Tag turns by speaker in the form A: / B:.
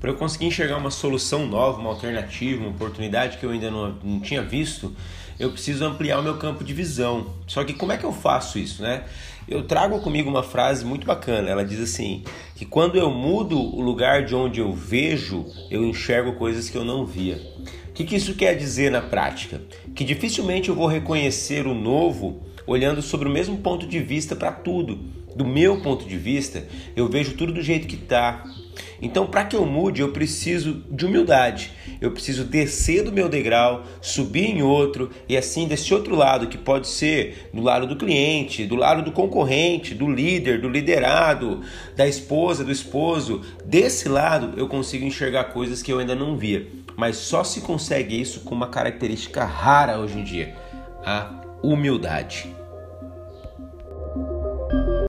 A: Para eu conseguir enxergar uma solução nova, uma alternativa, uma oportunidade que eu ainda não, não tinha visto, eu preciso ampliar o meu campo de visão. Só que como é que eu faço isso, né? Eu trago comigo uma frase muito bacana. Ela diz assim: que quando eu mudo o lugar de onde eu vejo, eu enxergo coisas que eu não via. Que, que isso quer dizer na prática? Que dificilmente eu vou reconhecer o novo olhando sobre o mesmo ponto de vista para tudo. Do meu ponto de vista, eu vejo tudo do jeito que está. Então, para que eu mude, eu preciso de humildade. Eu preciso descer do meu degrau, subir em outro e assim desse outro lado, que pode ser do lado do cliente, do lado do concorrente, do líder, do liderado, da esposa, do esposo, desse lado eu consigo enxergar coisas que eu ainda não via. Mas só se consegue isso com uma característica rara hoje em dia: a humildade.